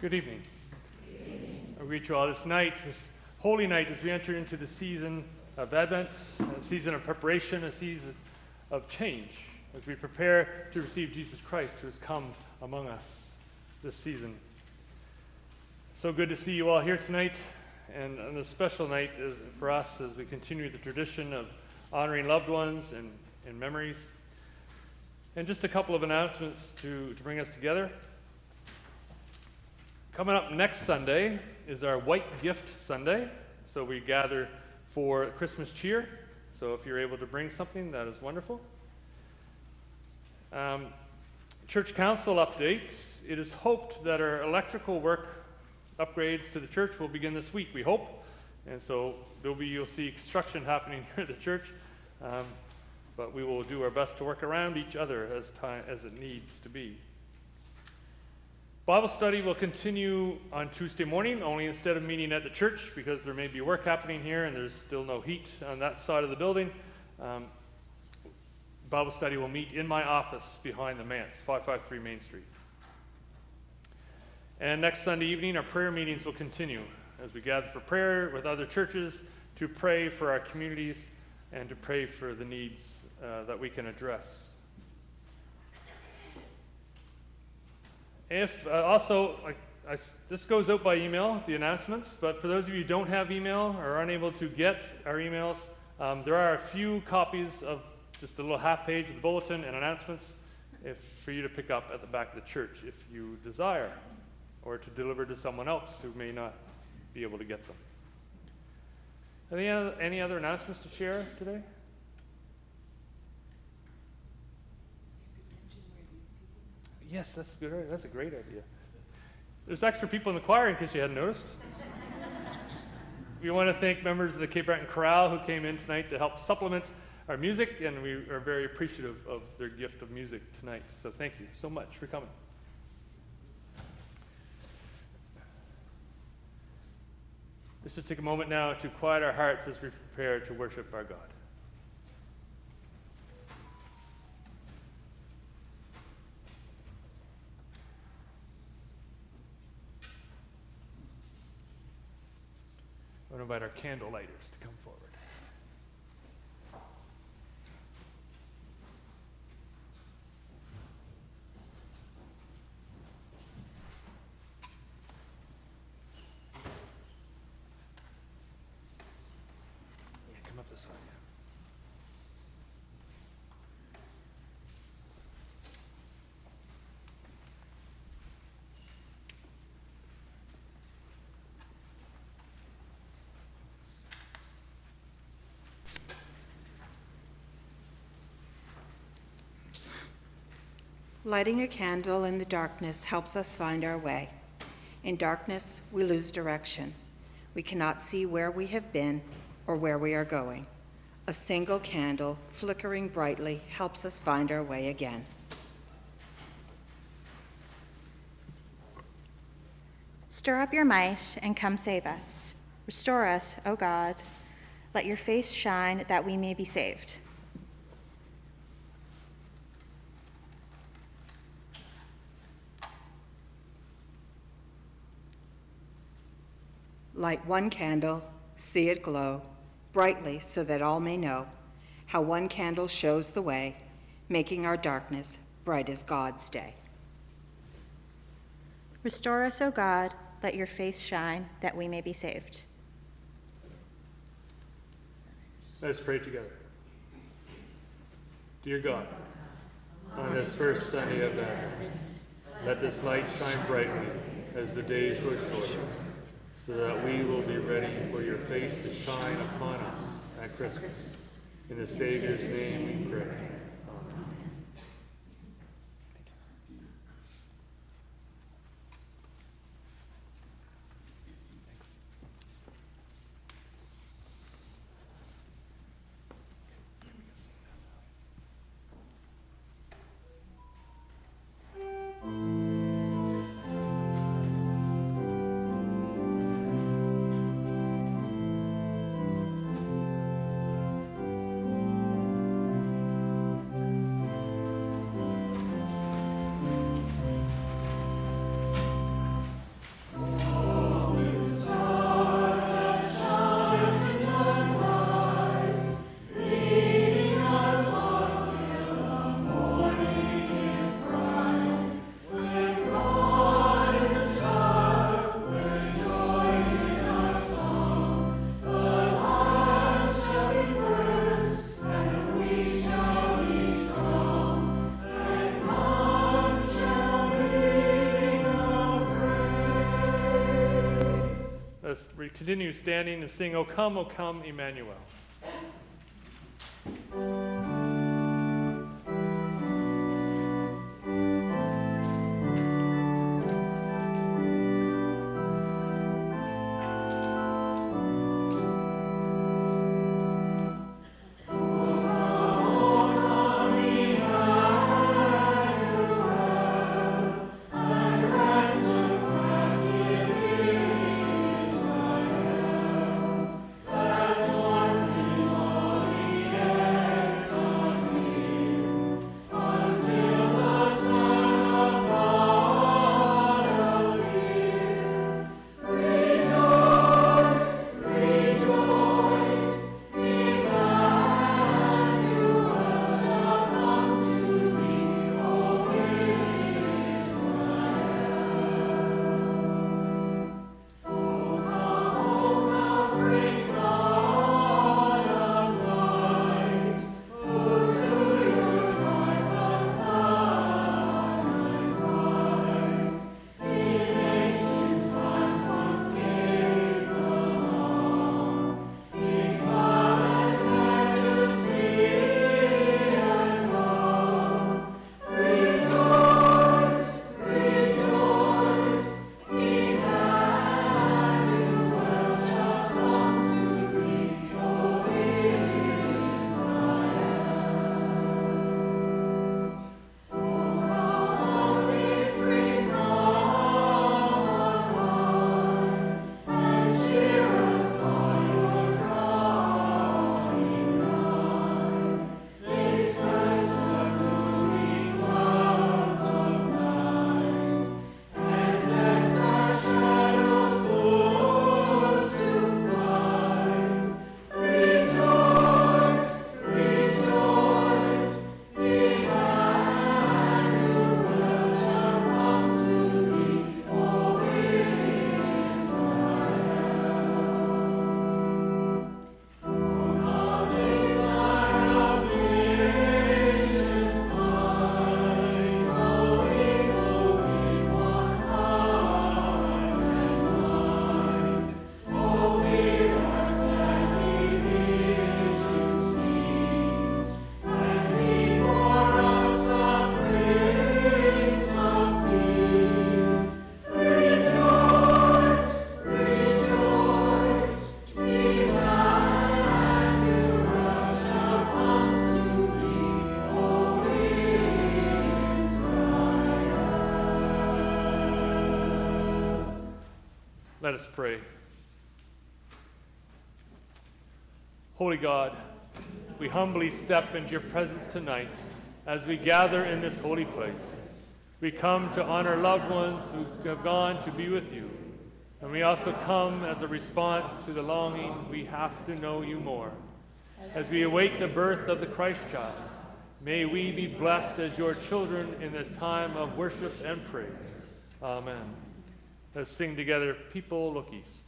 Good evening. I greet you all this night, this holy night, as we enter into the season of Advent, a season of preparation, a season of change, as we prepare to receive Jesus Christ who has come among us this season. So good to see you all here tonight, and on this special night uh, for us as we continue the tradition of honoring loved ones and, and memories. And just a couple of announcements to, to bring us together. Coming up next Sunday is our White Gift Sunday. So we gather for Christmas cheer. So if you're able to bring something, that is wonderful. Um, church council update. It is hoped that our electrical work upgrades to the church will begin this week, we hope. And so there'll be, you'll see construction happening here at the church. Um, but we will do our best to work around each other as, time, as it needs to be. Bible study will continue on Tuesday morning, only instead of meeting at the church, because there may be work happening here and there's still no heat on that side of the building. Um, Bible study will meet in my office behind the manse, 553 Main Street. And next Sunday evening, our prayer meetings will continue as we gather for prayer with other churches to pray for our communities and to pray for the needs uh, that we can address. If uh, also, I, this goes out by email, the announcements, but for those of you who don't have email or are unable to get our emails, um, there are a few copies of just a little half page of the bulletin and announcements if, for you to pick up at the back of the church if you desire, or to deliver to someone else who may not be able to get them. Any other, any other announcements to share today? Yes, that's a good. idea. That's a great idea. There's extra people in the choir in case you hadn't noticed. we want to thank members of the Cape Breton Chorale who came in tonight to help supplement our music, and we are very appreciative of their gift of music tonight. So thank you so much for coming. Let's just take a moment now to quiet our hearts as we prepare to worship our God. Invite our candle lighters to come forward. Lighting a candle in the darkness helps us find our way. In darkness, we lose direction. We cannot see where we have been or where we are going. A single candle, flickering brightly, helps us find our way again. Stir up your might and come save us. Restore us, O God. Let your face shine that we may be saved. Light one candle, see it glow brightly so that all may know how one candle shows the way, making our darkness bright as God's day. Restore us, O God, let your face shine that we may be saved. Let us pray together. Dear God, on this first Sunday of Advent, let this light shine brightly as the days go shorter so that we will be ready for your face to shine upon us at Christmas. In the Savior's name we pray. Continue standing and sing, O come, O come, Emmanuel. Let us pray. Holy God, we humbly step into your presence tonight as we gather in this holy place. We come to honor loved ones who have gone to be with you. And we also come as a response to the longing we have to know you more. As we await the birth of the Christ child, may we be blessed as your children in this time of worship and praise. Amen. Let's sing together, People Look East.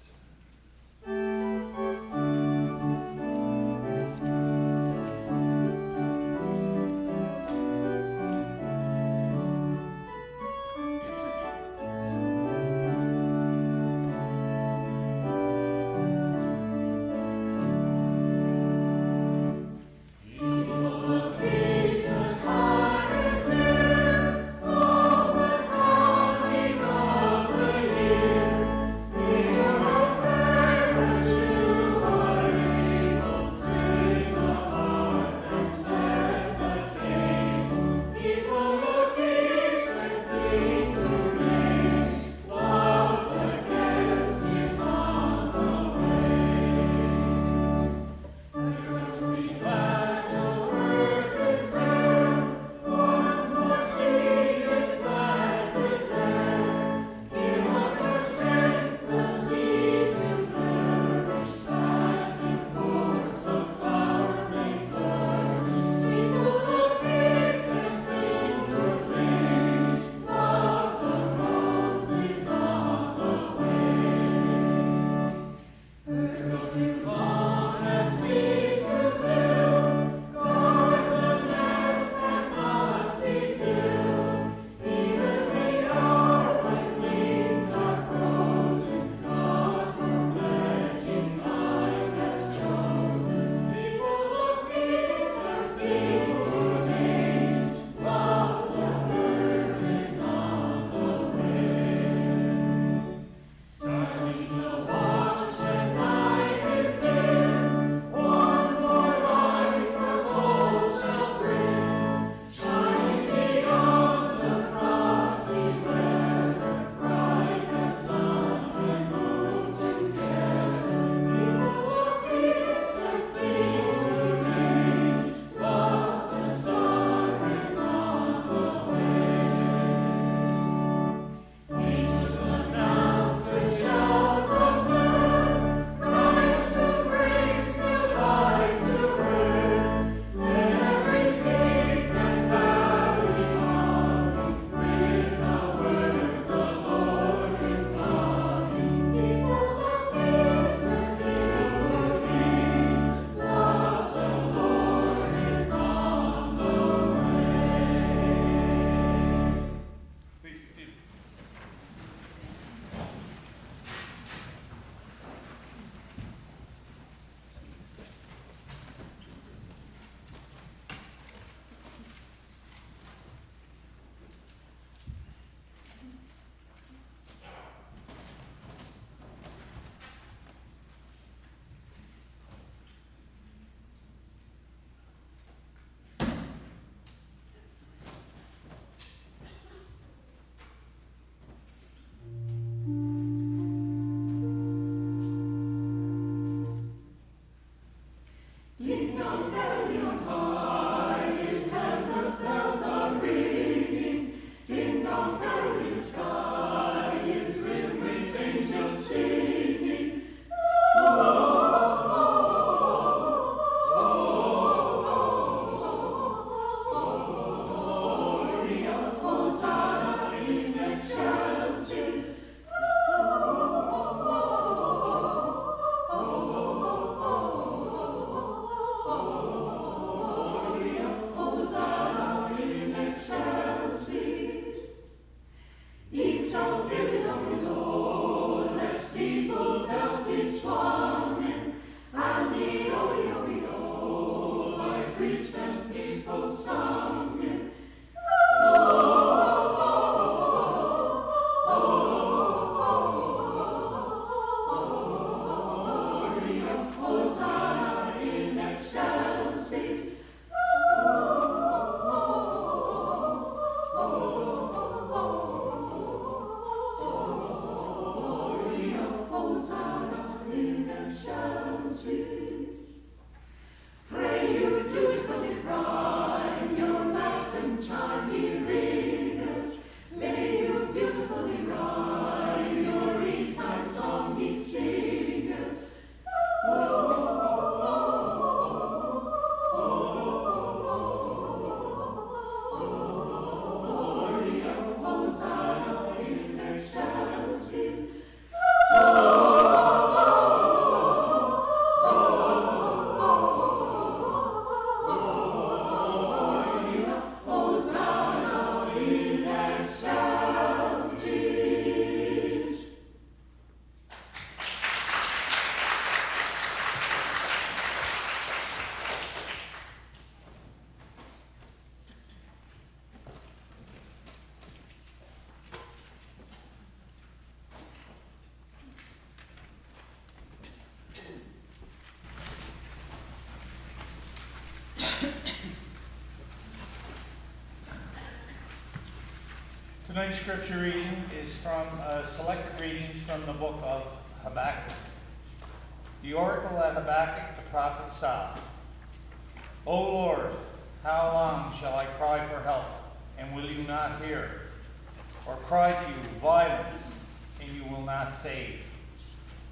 Tonight's scripture reading is from uh, select readings from the book of Habakkuk. The oracle at Habakkuk the prophet saw, O Lord, how long shall I cry for help, and will you not hear? Or cry to you violence, and you will not save?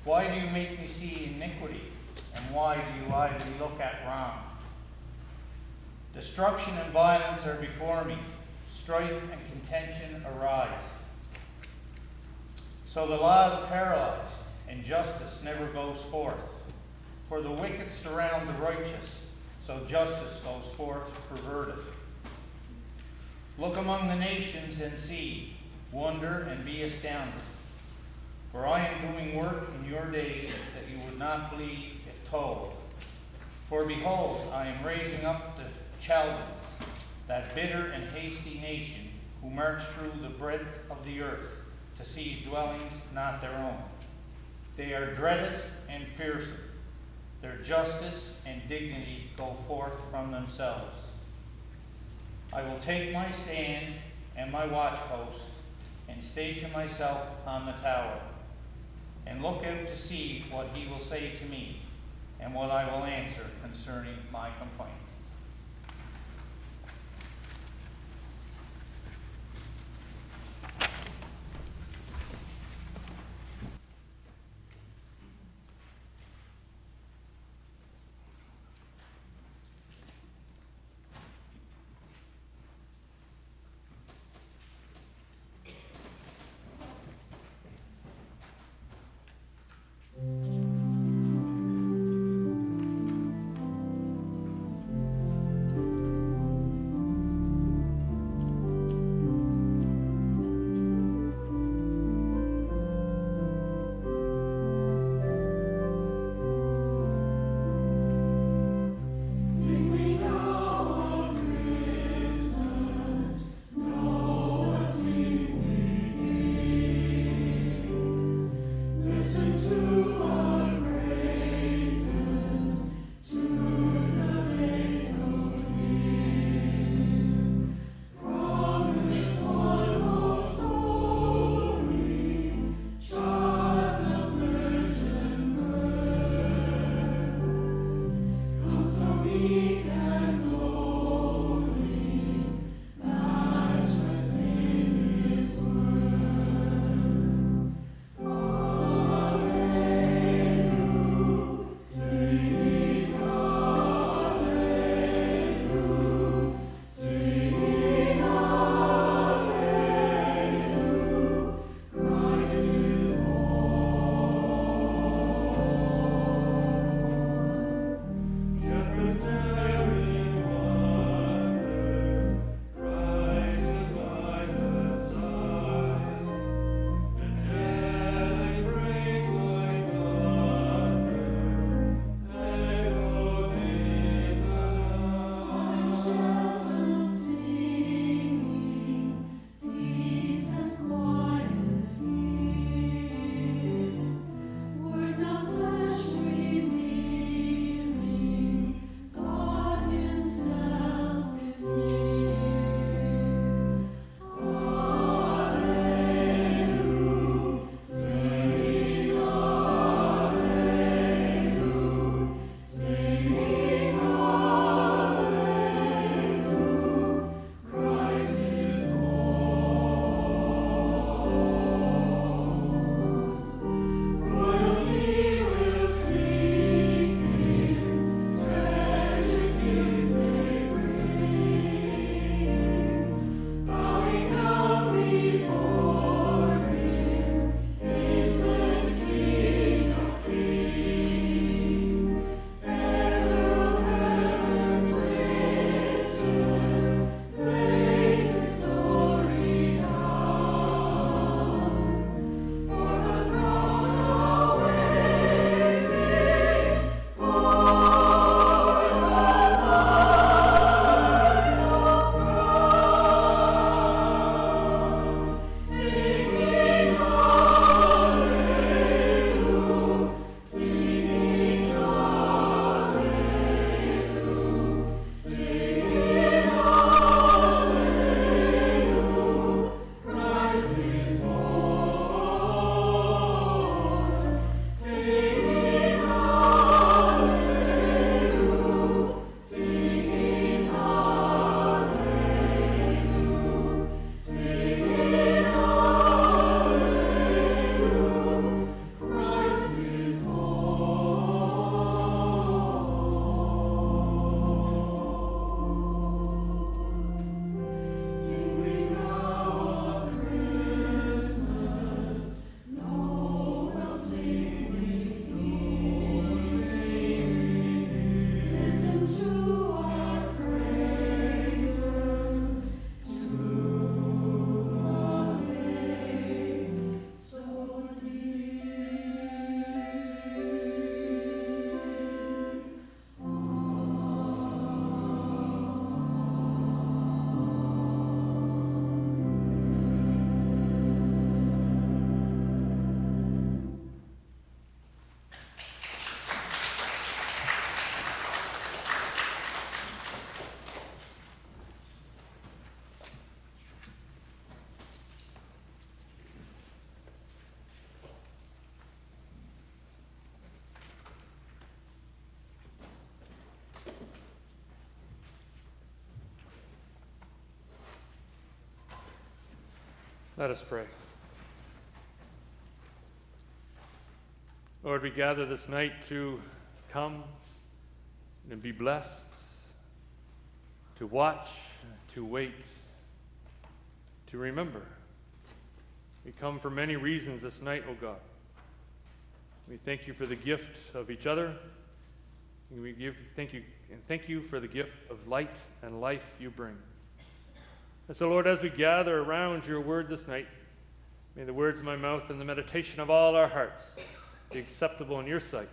Why do you make me see iniquity, and why do you idly look at wrong? Destruction and violence are before me strife and contention arise. So the law is paralyzed, and justice never goes forth. For the wicked surround the righteous, so justice goes forth perverted. Look among the nations and see, wonder and be astounded. For I am doing work in your days that you would not believe if told. For behold, I am raising up the Chaldeans that bitter and hasty nation who march through the breadth of the earth to seize dwellings not their own. They are dreaded and fearsome. Their justice and dignity go forth from themselves. I will take my stand and my watchpost and station myself on the tower and look out to see what he will say to me and what I will answer concerning my complaint. Let us pray. Lord, we gather this night to come and be blessed, to watch, to wait, to remember. We come for many reasons this night, O oh God. We thank you for the gift of each other. We give thank you and thank you for the gift of light and life you bring. And so, Lord, as we gather around your word this night, may the words of my mouth and the meditation of all our hearts be acceptable in your sight,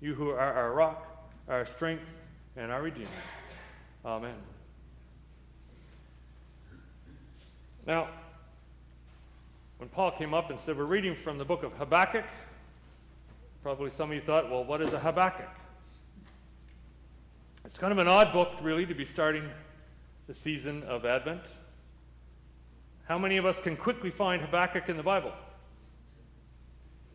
you who are our rock, our strength, and our Redeemer. Amen. Now, when Paul came up and said, We're reading from the book of Habakkuk, probably some of you thought, Well, what is a Habakkuk? It's kind of an odd book, really, to be starting the season of Advent. How many of us can quickly find Habakkuk in the Bible?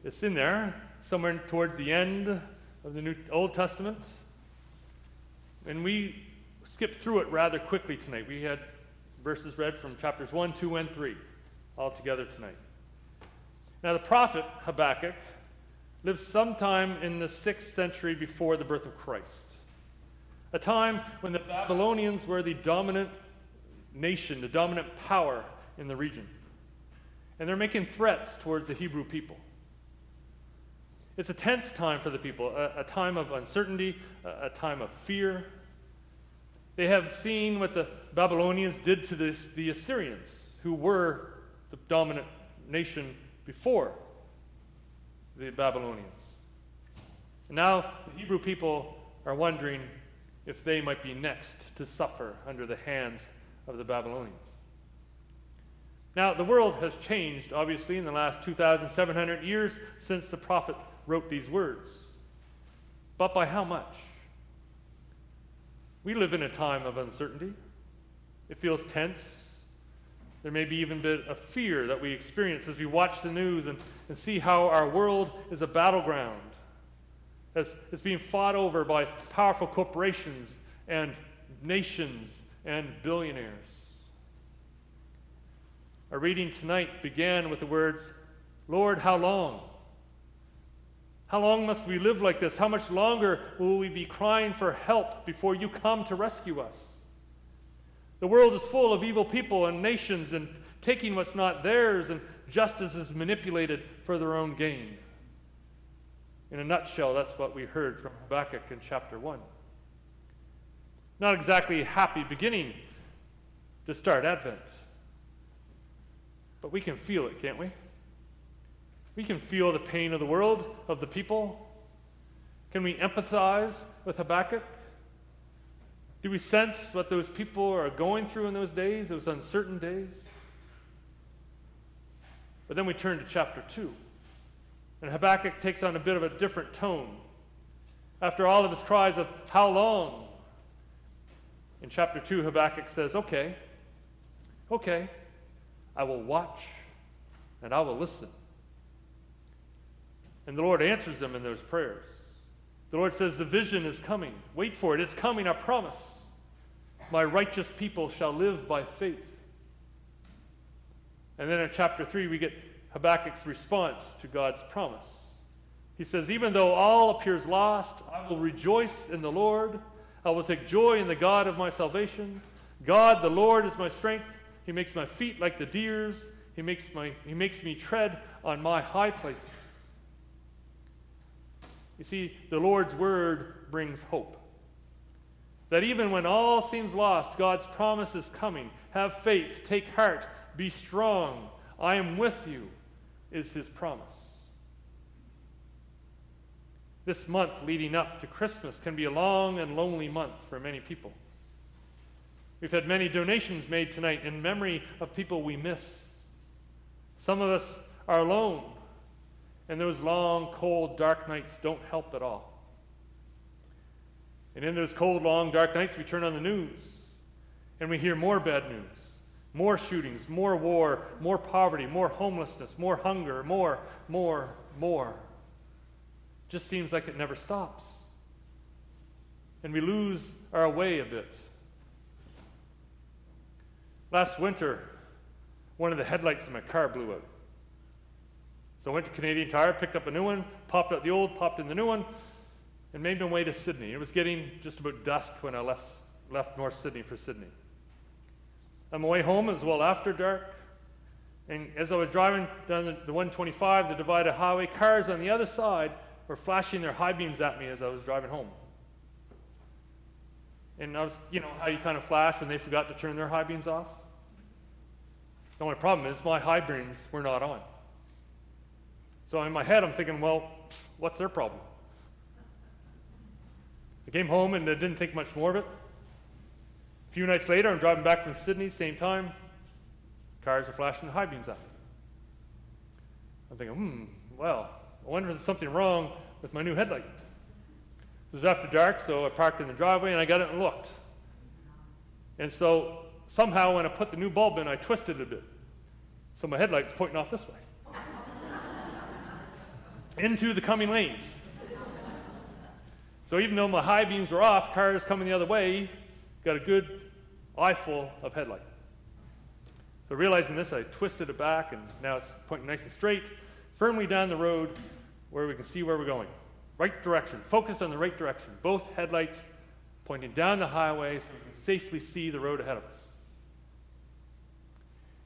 It's in there, somewhere towards the end of the New Old Testament. And we skipped through it rather quickly tonight. We had verses read from chapters 1, 2, and 3 all together tonight. Now, the prophet Habakkuk lived sometime in the 6th century before the birth of Christ, a time when the Babylonians were the dominant nation, the dominant power in the region. And they're making threats towards the Hebrew people. It's a tense time for the people, a, a time of uncertainty, a, a, time of fear. They have seen what the Babylonians did to this, the Assyrians, who were the dominant nation before the Babylonians. And now the Hebrew people are wondering if they might be next to suffer under the hands of the Babylonians. Now, the world has changed, obviously, in the last 2,700 years since the prophet wrote these words. But by how much? We live in a time of uncertainty. It feels tense. There may be even a bit of fear that we experience as we watch the news and, and see how our world is a battleground, as it's being fought over by powerful corporations and nations and billionaires. Our reading tonight began with the words, Lord, how long? How long must we live like this? How much longer will we be crying for help before you come to rescue us? The world is full of evil people and nations and taking what's not theirs, and justice is manipulated for their own gain. In a nutshell, that's what we heard from Habakkuk in chapter 1. Not exactly a happy beginning to start Advent. But we can feel it, can't we? We can feel the pain of the world, of the people. Can we empathize with Habakkuk? Do we sense what those people are going through in those days, those uncertain days? But then we turn to chapter 2, and Habakkuk takes on a bit of a different tone. After all of his cries of, How long? In chapter 2, Habakkuk says, Okay, okay, I will watch and I will listen. And the Lord answers them in those prayers. The Lord says, The vision is coming. Wait for it. It's coming, I promise. My righteous people shall live by faith. And then in chapter 3, we get Habakkuk's response to God's promise. He says, Even though all appears lost, I will rejoice in the Lord. I will take joy in the God of my salvation. God, the Lord, is my strength. He makes my feet like the deer's. He makes, my, he makes me tread on my high places. You see, the Lord's word brings hope. That even when all seems lost, God's promise is coming. Have faith, take heart, be strong. I am with you, is his promise. This month leading up to Christmas can be a long and lonely month for many people. We've had many donations made tonight in memory of people we miss. Some of us are alone, and those long, cold, dark nights don't help at all. And in those cold, long, dark nights, we turn on the news and we hear more bad news more shootings, more war, more poverty, more homelessness, more hunger, more, more, more. Just seems like it never stops. And we lose our way a bit. Last winter, one of the headlights in my car blew out. So I went to Canadian Tire, picked up a new one, popped out the old, popped in the new one, and made my way to Sydney. It was getting just about dusk when I left, left North Sydney for Sydney. On my way home, as well after dark, and as I was driving down the, the 125, the divided highway, cars on the other side were flashing their high beams at me as I was driving home. And I was, you know, how you kind of flash when they forgot to turn their high beams off. The only problem is my high beams were not on. So in my head, I'm thinking, well, what's their problem? I came home and I didn't think much more of it. A few nights later, I'm driving back from Sydney, same time. Cars are flashing the high beams at me. I'm thinking, hmm, well, I wonder if there's something wrong with my new headlight. It was after dark, so I parked in the driveway and I got it and looked. And so somehow, when I put the new bulb in, I twisted it a bit. So my headlight's pointing off this way into the coming lanes. So even though my high beams were off, cars coming the other way got a good eyeful of headlight. So realizing this, I twisted it back, and now it's pointing nice and straight, firmly down the road where we can see where we're going. Right direction, focused on the right direction. Both headlights pointing down the highway so we can safely see the road ahead of us.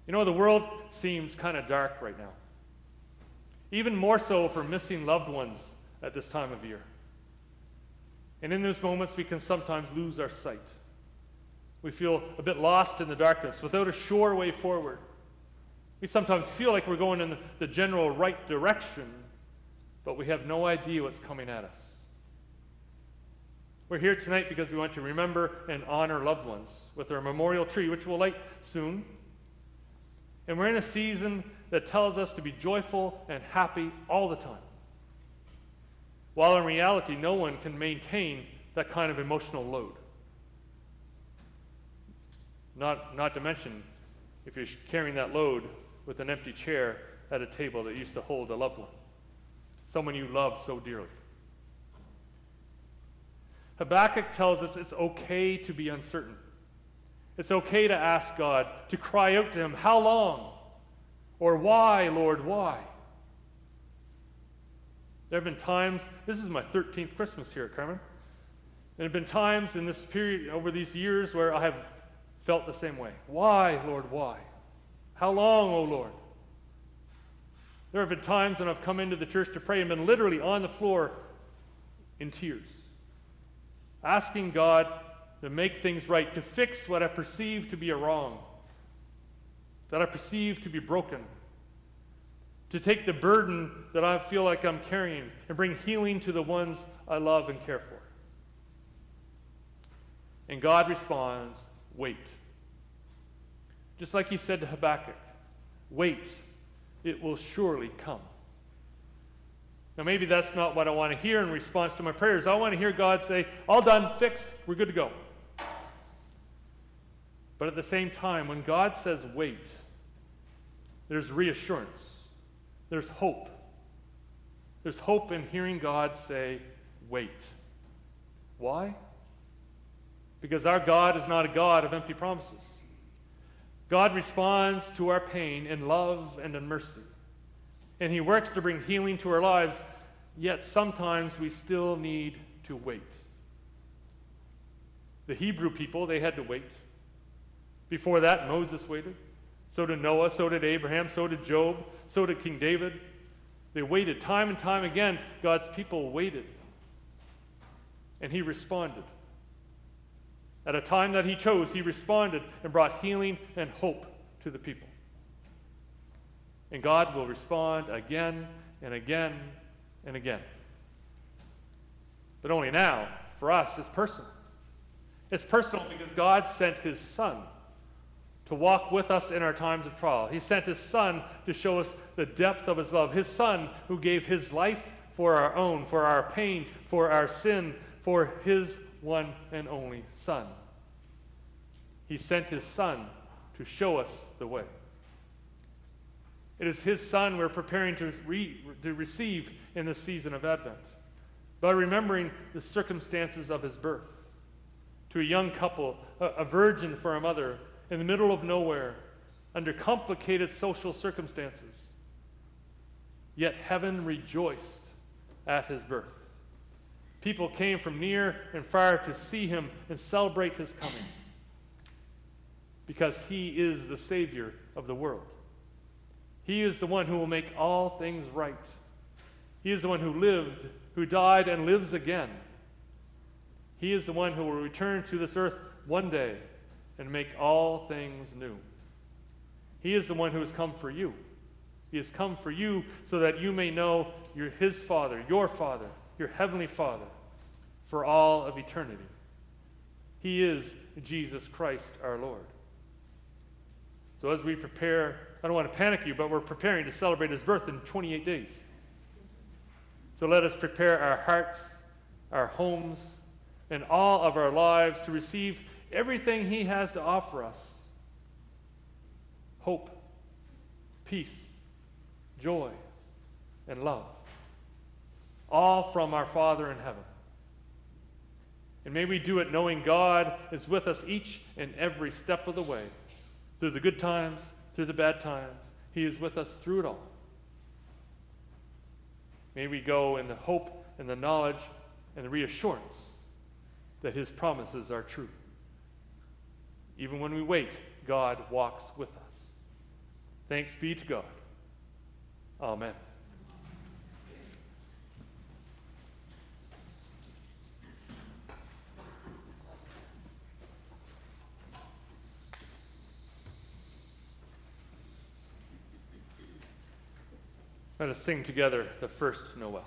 You know, the world seems kind of dark right now. Even more so for missing loved ones at this time of year. And in those moments, we can sometimes lose our sight. We feel a bit lost in the darkness without a sure way forward. We sometimes feel like we're going in the general right direction, but we have no idea what's coming at us. We're here tonight because we want to remember and honor loved ones with our memorial tree, which we'll light soon. And we're in a season that tells us to be joyful and happy all the time. While in reality, no one can maintain that kind of emotional load. Not, not to mention if you're carrying that load with an empty chair at a table that used to hold a loved one, someone you love so dearly. Habakkuk tells us it's okay to be uncertain. It's okay to ask God, to cry out to Him, How long? Or why, Lord, why? There have been times, this is my 13th Christmas here at Carmen. There have been times in this period, over these years, where I have felt the same way. Why, Lord, why? How long, O Lord? There have been times when I've come into the church to pray and been literally on the floor in tears, asking God to make things right, to fix what I perceive to be a wrong, that I perceive to be broken, to take the burden that I feel like I'm carrying and bring healing to the ones I love and care for. And God responds, Wait. Just like he said to Habakkuk, wait, it will surely come. Now, maybe that's not what I want to hear in response to my prayers. I want to hear God say, All done, fixed, we're good to go. But at the same time, when God says wait, there's reassurance, there's hope. There's hope in hearing God say, wait. Why? Because our God is not a God of empty promises. God responds to our pain in love and in mercy. And He works to bring healing to our lives, yet sometimes we still need to wait. The Hebrew people, they had to wait. Before that, Moses waited. So did Noah, so did Abraham, so did Job, so did King David. They waited. Time and time again, God's people waited. And He responded. At a time that he chose, he responded and brought healing and hope to the people. And God will respond again and again and again. But only now, for us, it's personal. It's personal because God sent his Son to walk with us in our times of trial. He sent his Son to show us the depth of his love. His Son who gave his life for our own, for our pain, for our sin, for his one and only Son. He sent his Son to show us the way. It is his Son we're preparing to, re- to receive in this season of Advent by remembering the circumstances of his birth. To a young couple, a, a virgin for a mother, in the middle of nowhere, under complicated social circumstances. Yet heaven rejoiced at his birth. People came from near and far to see him and celebrate his coming because he is the Savior of the world. He is the one who will make all things right. He is the one who lived, who died, and lives again. He is the one who will return to this earth one day and make all things new. He is the one who has come for you. He has come for you so that you may know you're His Father, your Father, your Heavenly Father, for all of eternity. He is Jesus Christ our Lord. So as we prepare, I don't want to panic you, but we're preparing to celebrate His birth in 28 days. So let us prepare our hearts, our homes, and all of our lives to receive everything He has to offer us hope, peace, joy, and love. All from our Father in heaven. And may we do it knowing God is with us each and every step of the way, through the good times, through the bad times. He is with us through it all. May we go in the hope and the knowledge and the reassurance that His promises are true. Even when we wait, God walks with us. Thanks be to God. Amen. Let us sing together the first Noel.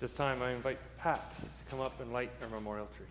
This time, I invite Pat to come up and light our memorial tree.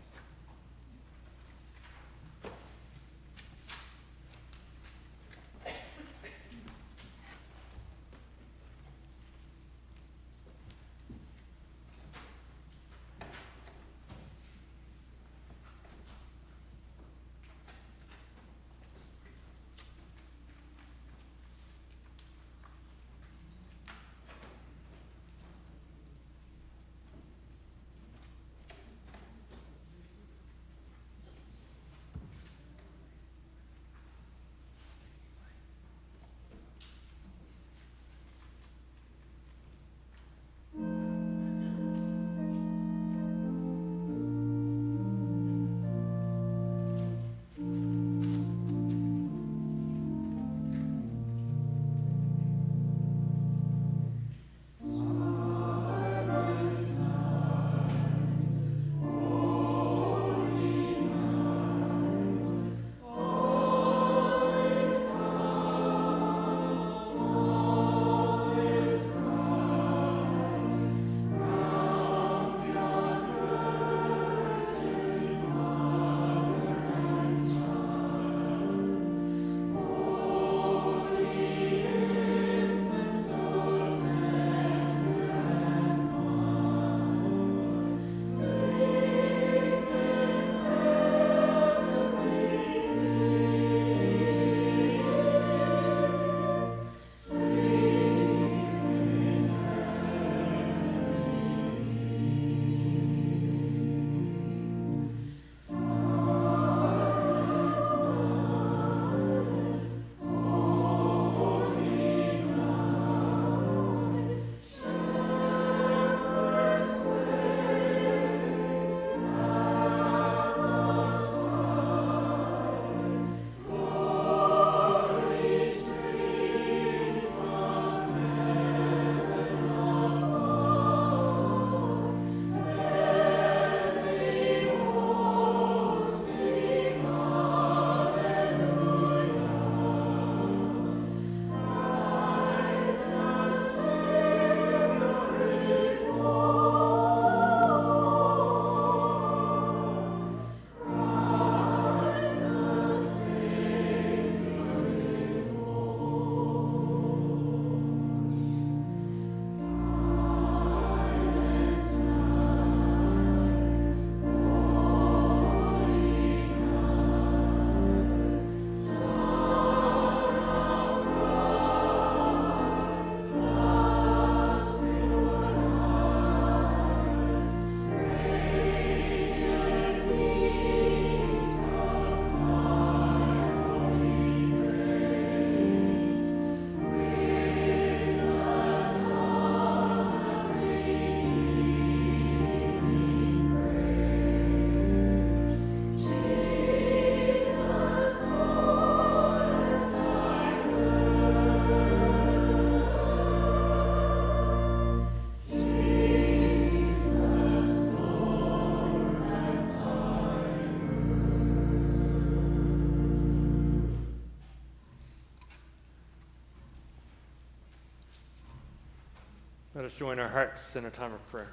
Let us join our hearts in a time of prayer.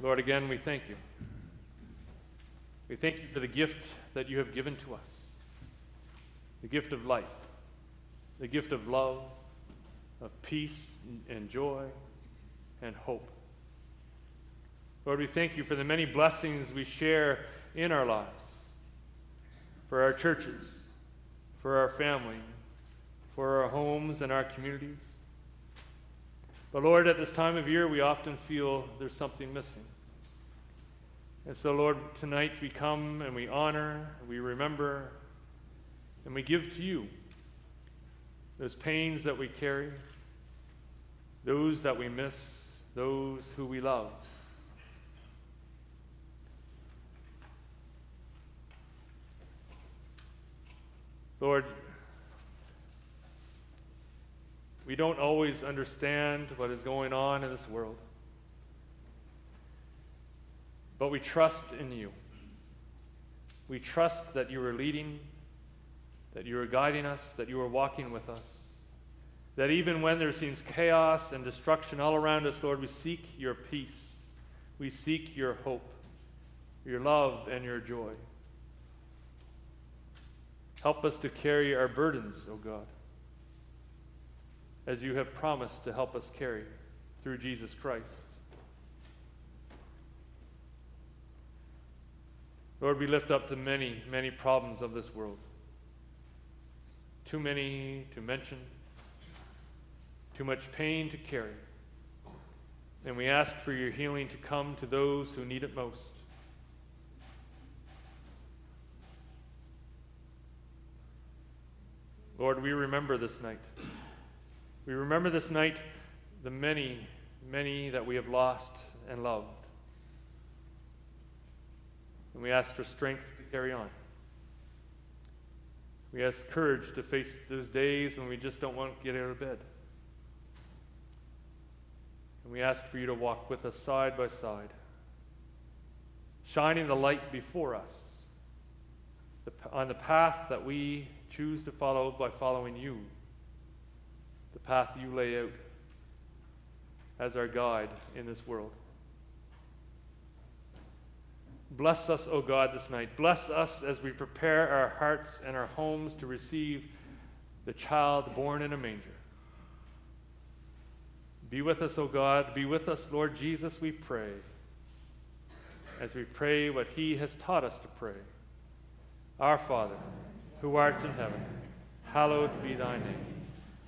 Lord, again, we thank you. We thank you for the gift that you have given to us the gift of life, the gift of love, of peace and joy and hope. Lord, we thank you for the many blessings we share in our lives, for our churches, for our family, for our homes and our communities. But Lord, at this time of year, we often feel there's something missing. And so, Lord, tonight we come and we honor, we remember, and we give to you those pains that we carry, those that we miss, those who we love. Lord, we don't always understand what is going on in this world. But we trust in you. We trust that you are leading, that you are guiding us, that you are walking with us. That even when there seems chaos and destruction all around us, Lord, we seek your peace. We seek your hope, your love, and your joy. Help us to carry our burdens, O God, as you have promised to help us carry through Jesus Christ. Lord, we lift up the many, many problems of this world. Too many to mention, too much pain to carry. And we ask for your healing to come to those who need it most. Lord, we remember this night. We remember this night the many, many that we have lost and loved. And we ask for strength to carry on. We ask courage to face those days when we just don't want to get out of bed. And we ask for you to walk with us side by side, shining the light before us on the path that we choose to follow by following you, the path you lay out as our guide in this world. Bless us, O God, this night. Bless us as we prepare our hearts and our homes to receive the child born in a manger. Be with us, O God. Be with us, Lord Jesus, we pray, as we pray what He has taught us to pray. Our Father, who art in heaven, hallowed be thy name.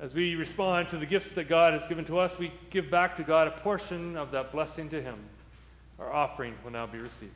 As we respond to the gifts that God has given to us, we give back to God a portion of that blessing to Him. Our offering will now be received.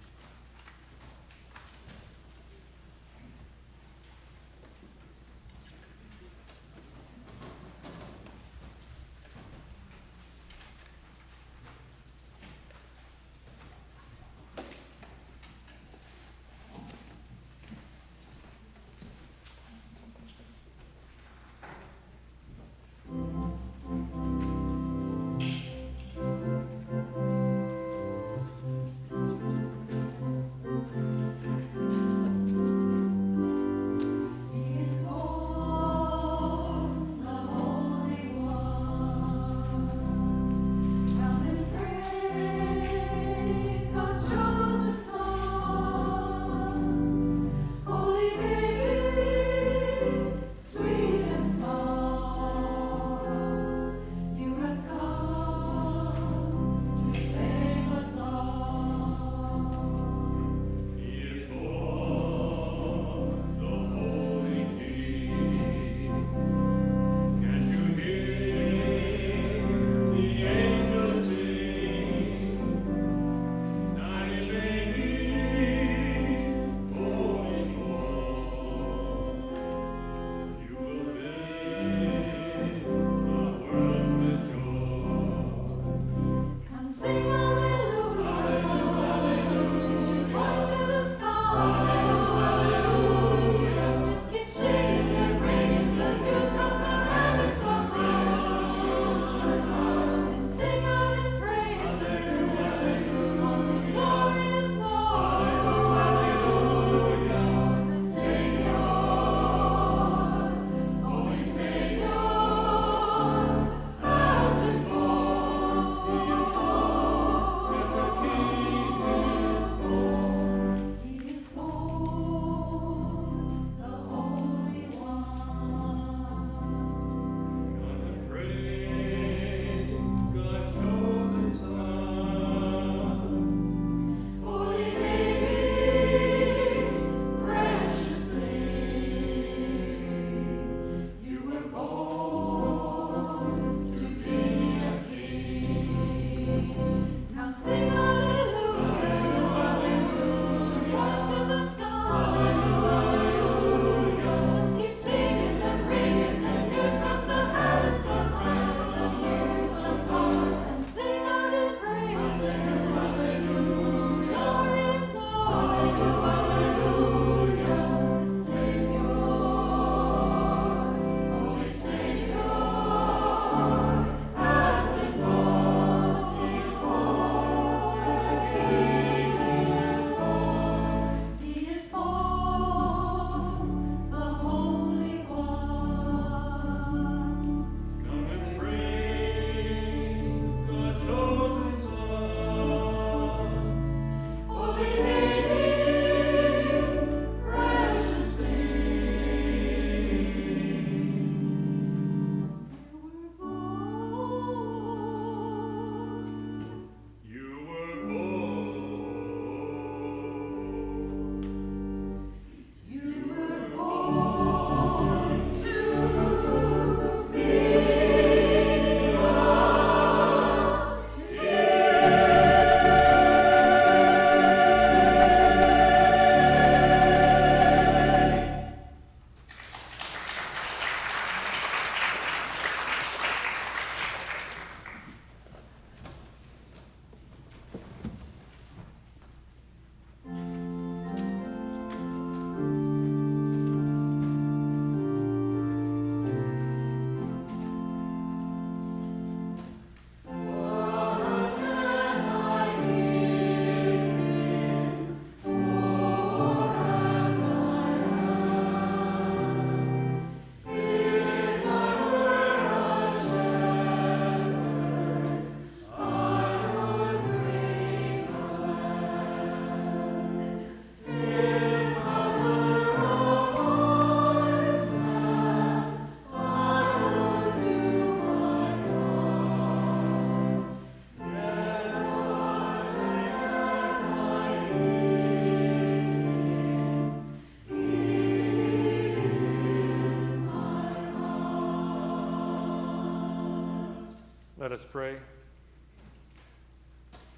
Us pray.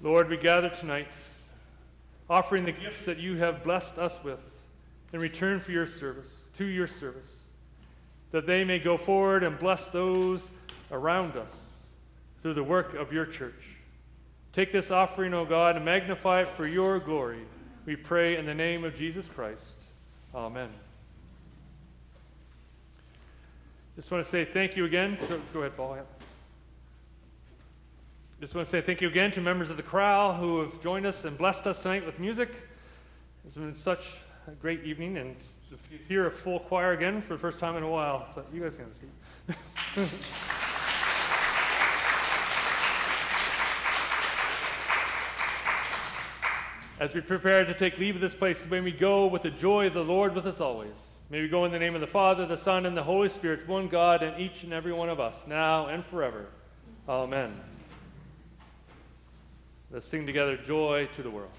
Lord, we gather tonight offering the gifts that you have blessed us with in return for your service, to your service, that they may go forward and bless those around us through the work of your church. Take this offering, O God, and magnify it for your glory. We pray in the name of Jesus Christ. Amen. Just want to say thank you again. So, go ahead, Paul. Just want to say thank you again to members of the chorale who have joined us and blessed us tonight with music. It's been such a great evening, and if you hear a full choir again for the first time in a while, so you guys can see. As we prepare to take leave of this place, may we go with the joy of the Lord with us always. May we go in the name of the Father, the Son, and the Holy Spirit, one God, and each and every one of us, now and forever. Amen. Let's sing together joy to the world.